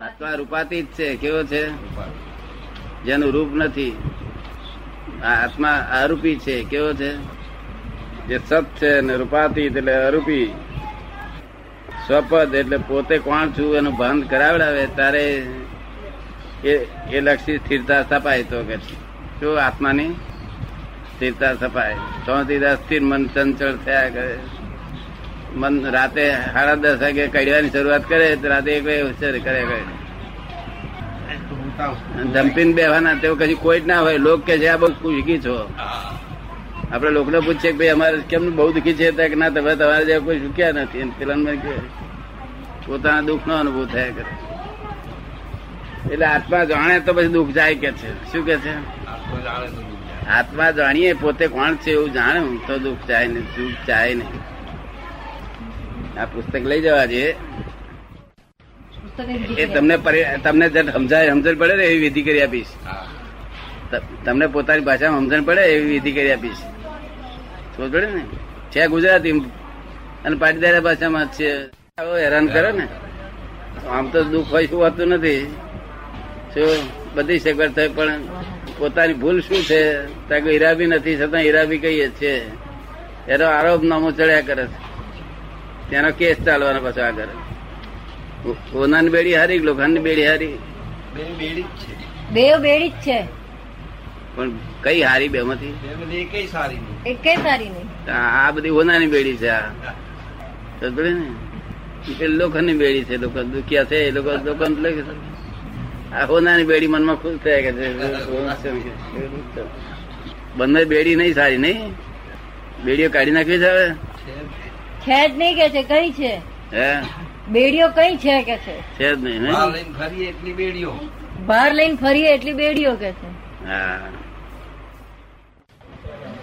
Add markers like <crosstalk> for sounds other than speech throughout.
આત્મા રૂપાતીત છે. કેવો છે? જેનું રૂપ નથી. આત્મા અરૂપી છે. કેવો છે? જે સત છે ને રૂપાતીત એટલે અરૂપી. સ્વપદ એટલે પોતે કોણ છું એનું ભાન કરાવડાવે તારે એ એ લક્ષી સ્થિરતા સ્થપાય તો કે શું આત્માની? સ્થિરતા સ્થપાય. ચોથી સ્થિર મન ચંચળ થયા કરે. મન રાતે સાડા દસ વાગે કડવાની શરૂઆત કરે, તો રાતે એક વાગે કરે કરે ધમપીને બેવાના તેવું કદી કોઈ જ ના હોય. લોક કે છે, આ બહુ સુખી છો. આપડે લોકોને પૂછીએ કે, ભાઈ, અમારે કેમ બહુ દુઃખી છે? કે, ના, તમે તમારે જેવા કોઈ સુખ્યા નથી. પેલા પોતાના દુઃખ નો અનુભવ થયા કરે. એટલે આત્મા જાણે તો પછી દુઃખ જાય કે છે. શું કે છે? આત્મા જાણીએ પોતે કોણ છે એવું જાણ્યું તો દુઃખ જાય નહીં દુઃખ જાય નહીં. આ પુસ્તક લઈ જવા છે. એ તમને તમને જરા સમજાય સમજણ પડે ને એવી વિધિ કરી આપીશ. તમને પોતાની ભાષામાં સમજણ પડે એવી વિધિ કરી આપીશ. સમજ પડે ને? છે ગુજરાતી. અને પાટીદાર ભાષામાં છે. હેરાન કરે ને? આમ તો દુઃખ હોય શું હોતું નથી. શું? બધી સગવડ થાય પણ પોતાની ભૂલ શું છે? ત્યાં કોઈ હીરાબી નથી છતાં હીરાબી કહીએ છે એનો આરોપ નામો ચડ્યા કરે છે. તેનો કેસ ચાલવાનો પાછો આગળ. ઓનાની બેડી હારી લોખંડની બેડી હારી? બે બેડી જ બેવ બેડી જ છે. પણ કઈ હારી બે માંથી છે બે બધી એકય સારી એકેય સારી નહીં. આ બધી ઓનાની બેડી છે આ. ને? લોખંડની બેડી છે લોકો દુખિયા છે એ લોકો લોખંડ લઈ ગયા. આ હોનાની બેડી મનમાં ખુશ થયા કે છે. બંને બેડી નહીં સારી નહીં? બેડીઓ કાઢી નાખવી છે હવે? છે જ નહીં કે છે કઈ છે? હે? બેડીઓ કઈ છે કે છે? છે જ નહીં બહાર લઈને ફરીએ એટલી બેડીઓ. બહાર લઈને ફરીએ એટલી બેડીઓ કે છે? હા.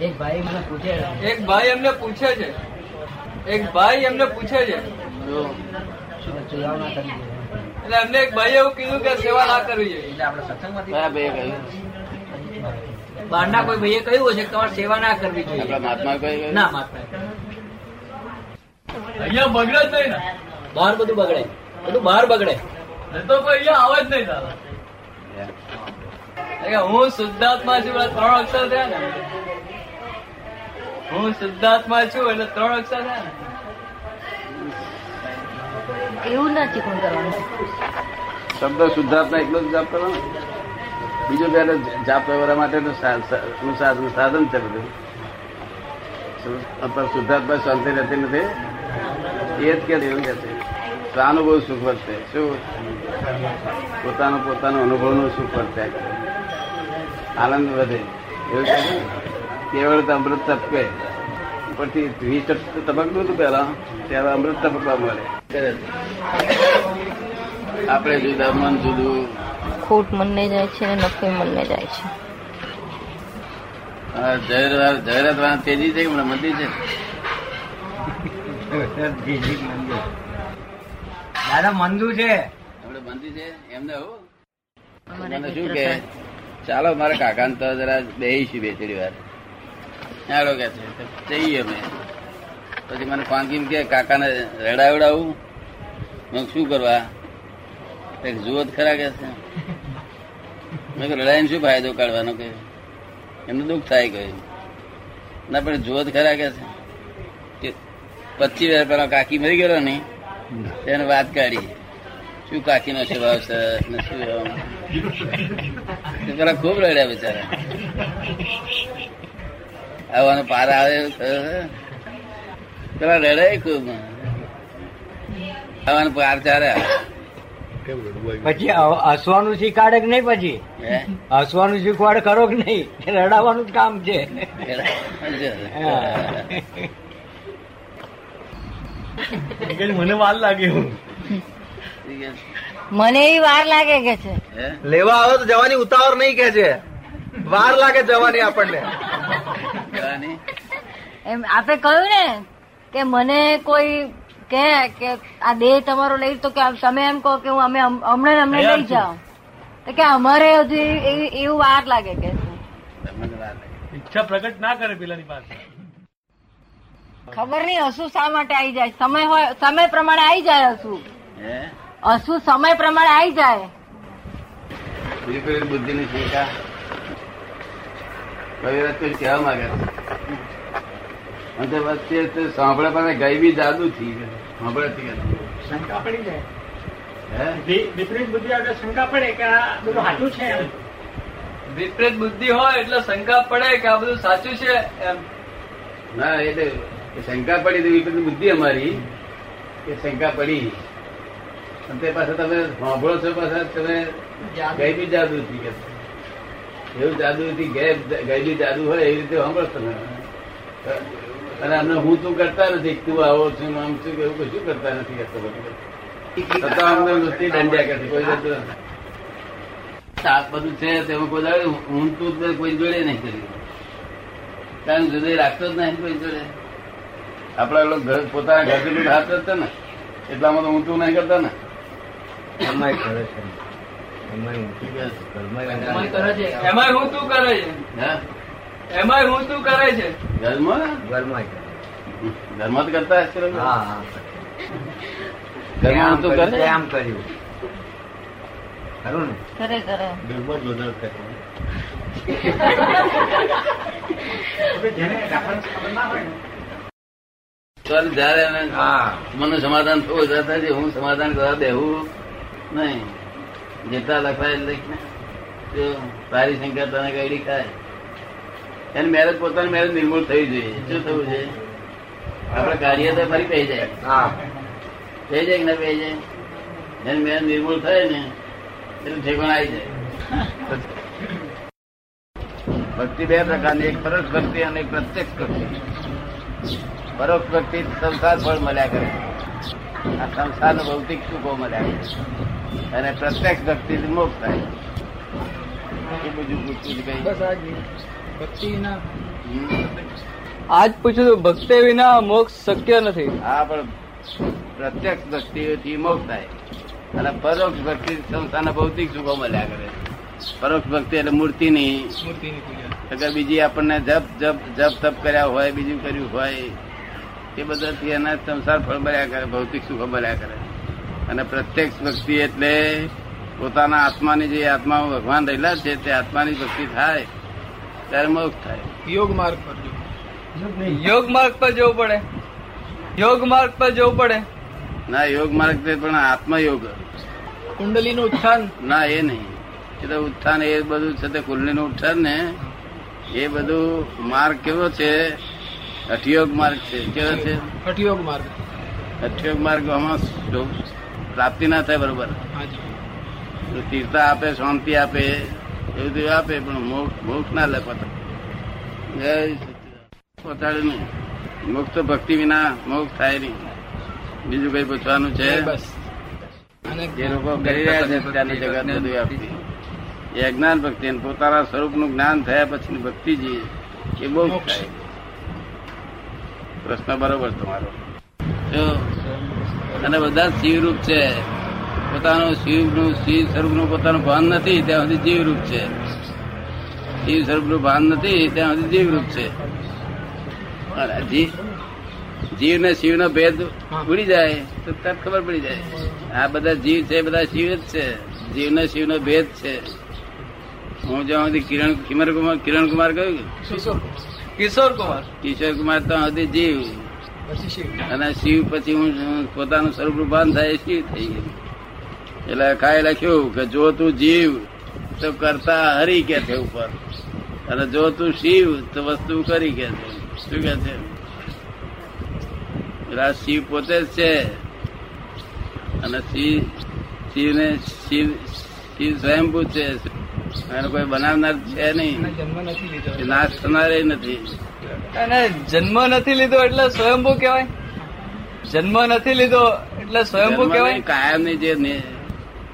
એક ભાઈ મને પૂછે એક ભાઈ એમને પૂછે છે. એક ભાઈ એમને પૂછે છે. એટલે એમને એક ભાઈ એવું કીધું કે સેવા ના કરવી જોઈએ. એટલે આપણે સત્સંગમાંથી કયા ભાઈએ કહ્યું. બહારના કોઈ ભાઈએ કહ્યું છે કે તમારે સેવા ના કરવી જોઈએ. મહાત્મા કહ્યું? ના મહાત્મા અહીંયા બગડે જ નહીં ને. બહાર બધું બગડે. બધું બહાર બગડે. તો કોઈ અહીંયા આવે જ નહીં દાદા. હું શુદ્ધાત્મા છું એટલે ત્રણ અક્ષર થયા ને. હું શુદ્ધાત્મા છું એટલે ત્રણ અક્ષર થયા ને. એવું નથી કોણ કરવાનું. શબ્દ શુદ્ધાત્મા એકલો જ જાપ કરવાનો. બીજું ત્યારે જાપ કરવા માટેનું સાધન સાધન છે બધું. શુદ્ધાત્મા શાંતિ રહેતી નથી. એ જ કે એવું કે છે સ્વાનુભવ સુખ વર્તે શું પોતાનો પોતાનો અનુભવનો સુખ વર્તે આનંદ વધે. એવું કે? કેવળ અમૃત તપકે. ઉપરથી વીસ તબકનું હતું પેલા ત્યારે અમૃત તબકવા મળે. આપણે જુદા મન જુદું. ખોટ મનને જાય છે ને નફે મનને જાય છે. જાહેરાત તેજી છે કે મંદી છે? દાદા મંદુ છે? આપણે મંદી છે? એમને હો. મને શું કે? ચાલો મારા કાકા તો જરા બેહીશું બે ત્રણ વાર. ચાલો કે છે. જઈએ અમે. પછી મને ફાંકી કે કાકાને રેડાવડાવું. મેં શું કરવા? કંઈક જુઓ ખરા કે છે. મેં રડાઈને શું ફાયદો કાઢવાનો? કે એમને દુઃખ થાય કહ્યું ના પણ જુઓ ખરા કે છે. પચીસ હજાર પેલા કાકી મરી ગયેલો ને તેને વાત કાઢી. શું કાકી નો સ્વભાવ છે? ને શું પેલા ખૂબ રડ્યા બિચારા. આવવાનો પાર આવે પેલા રડાય ખૂબ. આવવાનો પાર ચારે પછી હસવાનું શીખવાડે કે નહીં પછી? હસવાનું શીખવાડે કરો કે નહીં? રડાવાનું જ કામ છે. મને વાર લાગે હું મને એ વાર લાગે કે છે. લેવા આવે તો જવાની ઉતાવળ નહીં કે છે. વાર લાગે જવાની આપણને. એમ આપે કહ્યું ને કે મને કોઈ કે કે આ દેહ તમારો લઈ તો કે તમે એમ કહો કે હું અમે હમ- હમણાં અમને લઈ જાઓ તો કે અમારે હજી એવી એવું વાર લાગે કે. ઈચ્છા પ્રગટ ના કરે પેલાની પાસે. ખબર નહીં હસુ શા માટે આવી જાય? સમય હોય સમય પ્રમાણે આવી જાય હસુ. હસુ સમય પ્રમાણે આવી જાય. બિલકુલ બુદ્ધિ ની શંકા કવિરાજ કોઈ કહેવા માંગે? અને વચ્ચે તે સાંભળે પણ ગઈબી જાદુ થી સાંભળે થી કે શંકા પડી જાય. વિપરીત બુદ્ધિ આવે શંકા પડે કે આ બધું સાચું છે વિપરીત બુદ્ધિ હોય એટલે શંકા પડે કે આ બધું સાચું છે એમ. ના એટલે એ શંકા પડી તો વિપરીત બુદ્ધિ અમારી એ શંકા પડી. અને તે પાછા તમે સાંભળો છો પાછા તમે ગયબી જાદુ થી કે એવું જાદુ થી ગયબી જાદુ હોય એવી રીતે સાંભળો તમે. અને અમને હું તું કરતા નથી તું આવો છું આમ છું કે એવું કશું કરતા નથી કરતો બધું છતાં અમને નુસતી દંડ્યા કરતી કોઈ જતું સાત બધું છે તેમાં કોઈ દાડે હું તું તો કોઈ જોડે નહીં કર્યું કારણ જુદે રાખતો જ નહીં કોઈ જોડે. આપડા લોકો ઘર પોતાના ઘર કેટલું હાથ કરતા ને એટલામાં તો ઊંચું નહીં કરતા ને. કરે છે. ઘરમાં છે. એમાંય હું તું કરે છે. હે? હું તું કરે છે. ઘરમાં? ઘરમાં ઘરમાં તો કરતા હશે લોકો. હા હા. ઘરમાં તું કર્યું, કરે? આમ કર્યું. ખરું ને? કરે કરે. <laughs> હવે જેને reference ખબર તો જયારે મને સમાધાન થવું જતા હું સમાધાન કરવા દેવું નહીં. જેટલા લખાય એટલે લખીને જો તારી શંકા તને ગઈડી ખાય. એને મેરેજ પોતાની મેરેજ નિર્મૂળ થવી જોઈએ. શું થવું છે? આપડે કાર્ય તો ફરી પહી જાય. હા. થઈ જાય કે ના પહી જાય? એને મેરેજ નિર્મૂળ થાય ને એટલે ઠેકાણ આવી જાય. ભક્તિ બે પ્રકારની એક પરસ ભક્તિ અને એક પ્રત્યક્ષ ભક્તિ. પરોક્ષ ભક્તિ સંસાર ફળ મળ્યા કરે. આ સંસાર ભૌતિક સુખો મળ્યા કરે. અને પ્રત્યક્ષ ભક્તિ મોક્ષ થાય. એ બધું છે. આજ પૂછ્યું તો ભક્તિ વિના મોક્ષ શક્ય નથી. હા પણ પ્રત્યક્ષ ભક્તિથી મોક્ષ થાય. અને પરોક્ષ ભક્તિ સંસ્થાના ભૌતિક સુખો મળ્યા કરે. પરોક્ષ ભક્તિ એટલે મૂર્તિની. અગર બીજી આપણને જપ જપ જપ તપ કર્યા હોય બીજું કર્યું હોય એ બધાથી એના સંસાર ફળ મળ્યા કરે ભૌતિક સુખ ભર્યા કરે. અને પ્રત્યક્ષ ભક્તિ એટલે પોતાના આત્માની જે આત્મા ભગવાન રહેલા છે તે આત્માની ભક્તિ થાય ત્યારે મોક્ષ થાય. યોગ માર્ગ પર યોગ માર્ગ પર જવું પડે. યોગ માર્ગ પર જવું પડે. ના યોગ માર્ગ પણ આત્મયોગ. કુંડલી નું ઉત્થાન. ના એ નહીં. એ તો ઉત્થાન એ બધું છે તે કુંડલી નું ઉત્થાન ને એ બધું માર્ગ કેવો છે અઠયોગ માર્ગ છે કેવો છે? અઠયોગ માર્ગ. અઠયોગ માર્ગ આમાં પ્રાપ્તિ ના થાય બરોબર. તીર્થા આપે શાંતિ આપે એવું બધું આપે પણ મોક્ષ ના લે. પતાડે નહીં મોક્ષ તો ભક્તિ વિના મોક્ષ થાય નહીં. બીજું કઈ પૂછવાનું છે? જે લોકો કરી રહ્યા છે ત્યાંની જગત બધું આપતી એ અજ્ઞાન ભક્તિ પોતાના સ્વરૂપનું જ્ઞાન થયા પછી ભક્તિ જે એ બહુ થાય. પ્રશ્ન બરોબર તમારો. અને બધા શિવરૂપ છે. પોતાનું શિવનું, શિવ સ્વરૂપનું પોતાનું ભાન નથી, ત્યાં સુધી જીવરૂપ છે. શિવ સ્વરૂપનું ભાન નથી, ત્યાં સુધી જીવરૂપ છે. જીવ ને શિવ નો ભેદ ઉડી જાય, તો તરત ખબર પડી જાય. આ બધા જીવ છે બધા શિવ જ છે. જીવ ને શિવ નો ભેદ છે. હું જ્યાં સુધી કિરણ, કિમર કુમાર, કિરણ કુમાર કહ્યું? કિશોર કુમાર. કિશોર કુમાર તો સુધી જીવ. અને શિવ પછી હું પોતાનું સ્વરૂપ ભાન થાય શિવ થઈ ગયું. એટલે કાંઈ લખ્યું કે જો તું જીવ તો કરતા હરી કે છે ઉપર. અને જો તું શિવ તો વસ્તુ કરી કે છે. શું કે છે? એટલે શિવ પોતે જ છે. અને શિવ શિવને શિવ શિવ સ્વયંભૂ છે. એનો કોઈ બનાવનાર છે નહીં. નાશ થનાર નથી. અને જન્મ નથી લીધો એટલે સ્વયંભૂ કહેવાય. જન્મ નથી લીધો એટલે સ્વયંભૂ કહેવાય. કાયમની જે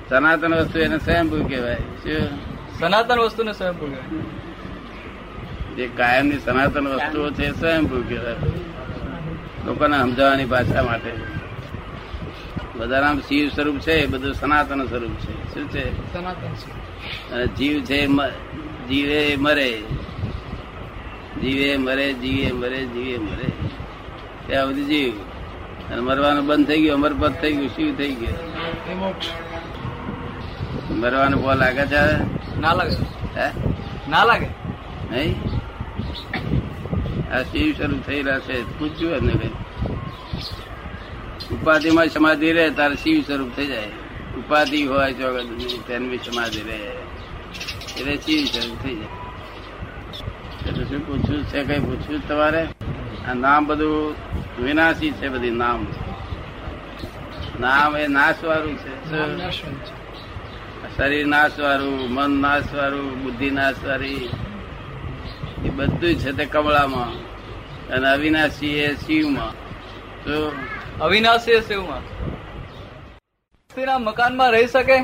સનાતન વસ્તુ એને સ્વયંભૂ કહેવાય. સનાતન વસ્તુને સ્વયંભૂ કહેવાય. જે કાયમની સનાતન વસ્તુઓ છે સ્વયંભૂ કહેવાય. લોકોને સમજાવવાની ભાષા માટે. બધા નામ શિવ સ્વરૂપ છે બધું સનાતન સ્વરૂપ છે. શું છે? સનાતન જીવ છે જીવે મરે. જીવે મરે જીવે મરે જીવે મરે. ત્યાં બધું જીવ. અને મરવાનું બંધ થઈ ગયું અમરપદ થઈ ગયું શિવ થઈ ગયો. મરવાનું ભો લાગે છે ના લાગે. હે? ના લાગે? નહીં? આ શિવ સ્વરૂપ થઈ રહ્યા છે. પૂછ્યું ને કઈ ઉપાધિમાં સમાધિ રહે તારે શિવ સ્વરૂપ થઈ જાય. ઉપાધિ હોય ચોગત તેની સમાધિ રહે. એટલે શિવ સ્વરૂપ થઈ જાય. શું પૂછ્યું? છે કઈ પૂછ્યું તમારે? આ નામ બધું વિનાશી છે બધી નામ. નામ એ નાશ વાળું છે. શરીર નાશ વાળું મન નાશ વાળું બુદ્ધિ નાશ વાળી એ બધું છે તે કમળામાં. અને અવિનાશી એ શિવમાં. અવિનાશી શિવમાં વ્યક્તિના મકાનમાં રહી શકે?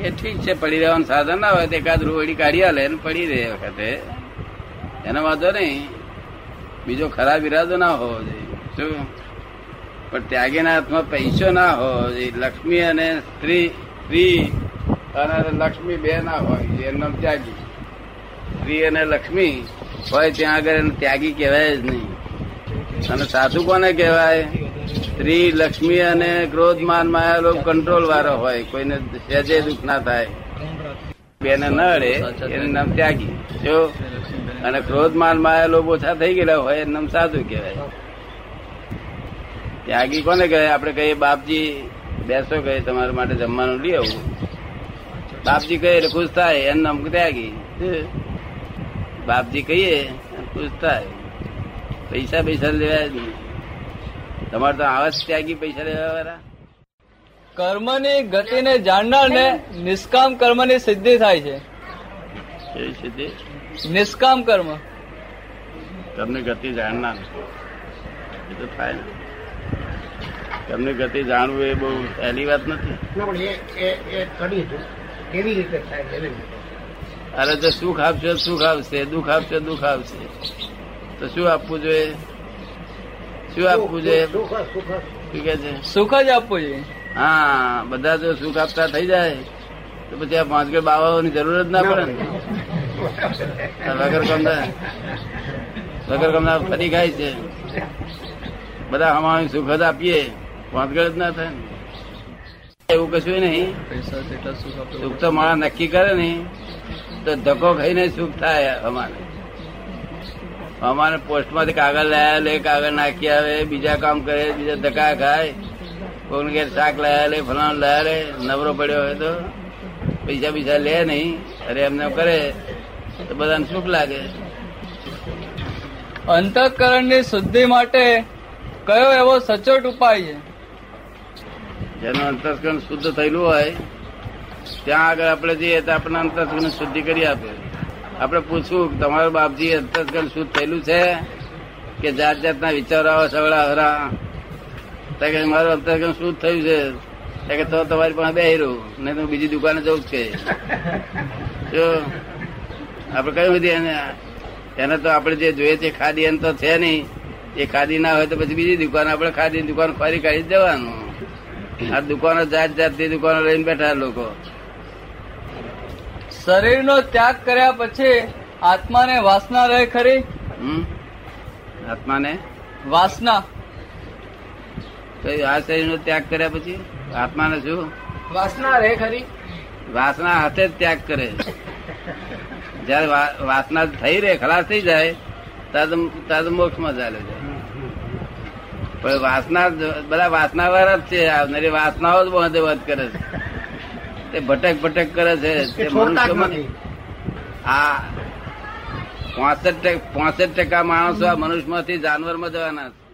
એ ઠીક છે, પડી રહેવાનું સાધન ના હોય એકાદ રોડી કાઢી આલે ને પડી રહે વખતે. એનો વાંધો નહીં. બીજો ખરાબ ઈરાદો ના હોવો જોઈએ. શું? પણ ત્યાગીના હાથમાં પૈસો ના હોવો જોઈએ. લક્ષ્મી અને સ્ત્રી સ્ત્રી અને લક્ષ્મી બે ના હોય. એમનો ત્યાગી. સ્ત્રી અને લક્ષ્મી હોય ત્યાં આગળ એને ત્યાગી કહેવાય જ નહીં. અને સાધુ કોને કહેવાય? સ્ત્રી, લક્ષ્મી અને ક્રોધ માન માયા લોક કંટ્રોલ વાળો હોય, કોઈને સહેજે દુઃખ ના થાય. બેને ન અડે, એનું નામ ત્યાગી. જો, અને ક્રોધ માન માયા લોભ ઓછા થઈ ગયેલા હોય, એનું નામ સાધુ કહેવાય. ત્યાગી કોને કહે? આપણે કહીએ, બાપજી, બેસો કહે તમારા માટે જમવાનું લઈ આવું. બાપજી કહે, એટલે ખુશ થાય, એનું નામ ત્યાગી. બાપજી કહીએ, ખુશ થાય. પૈસા પૈસા લેવાય જ નહીં. તમારે તો આવા ત્યાગી પૈસા લેવા વાળા. કર્મની ગતિને જાણનારને નિષ્કામ કર્મની સિદ્ધિ થાય છે. એ સિદ્ધિ? નિષ્કામ કર્મ. તમને ગતિ જાણનાર. એ તો થાય ને. તમને ગતિ જાણવું એ બહુ પહેલી વાત નથી. એ એ એ કરી હતું. કેવી રીતે થાય અરે જો સુખ આપશે તો સુખ આવશે દુઃખ આપશે તો દુઃખ આવશે તો શું આપવું જોઈએ? શું આપવું જોઈએ? સુખ જ, શું કે છે? સુખ જ આપવું જોઈએ. હા બધા જો સુખ આપતા થઈ જાય તો પછી આ પાંચ બાવાની જરૂર જ ના પડે ને. વગર કમના વગર કમના ફરી ખાય છે. બધા અમારું સુખ જ આપીએ વાંધગળ જ ના થાય ને. એવું કશું નહીં. સુખ સુખ તો માણસ નક્કી કરે ને તો ધક્કો ખાઈને સુખ થાય અમારે. અમારે પોસ્ટમાંથી કાગળ લાયા લે કાગળ નાખી આવે બીજા કામ કરે બીજા ધક્કા ખાય. કોઈને ઘેર શાક લાયા લે ફલાણું લાયા લે નવરો પડ્યો હોય તો પૈસા પૈસા લે નહીં. અરે એમને એમ કરે તો બધાને સુખ લાગે. અંતઃકરણની શુદ્ધિ માટે કયો એવો સચોટ ઉપાય છે? જેનું અંતઃકરણ શુદ્ધ થયેલું હોય ત્યાં આગળ આપણે જઈએ તો આપણા અંતઃકરણ શુદ્ધિ કરી આપે. આપણે પૂછવું તમારું બાપજી અંતસ્કરણ શુદ્ધ થયેલું છે? કે જાત જાતના વિચારો આવે સવડા હરા કે મારું અંતસ્કરણ શુદ્ધ થયું છે? કે તો તમારી પાસે બેહી રહું નહીં તો બીજી દુકાને જવું જ જો, આપણે કયું બધી એને એને તો આપણે જે જોઈએ છે, ખાદી એને તો છે નહીં. એ ખાદી ના હોય તો પછી બીજી દુકાન આપણે ખાદી દુકાન ફરી કાઢી જવાનું આ દુકાનો જાત જાતની દુકાનો લઈને બેઠા લોકો. શરીરનો ત્યાગ કર્યા પછી આત્માને વાસના રહે ખરી? આત્માને? વાસના. આ શરીરનો ત્યાગ કર્યા પછી? આત્માને શું? વાસના રહે ખરી. વાસના હાથે જ ત્યાગ કરે. જયારે વાસના થઈ રહે ખલાસ થઈ જાય ત્યારે મોક્ષમાં ચાલે જાય. પણ વાસના બધા વાસના વાળા જ છે આવનારી વાસનાઓ જ બધે વધ કરે છે. તે ભટક ભટક કરે છે. તે મનુષ્યમાં આ પોસઠ ટકા માણસો આ મનુષ્યમાંથી જાનવરમાં જવાના છે.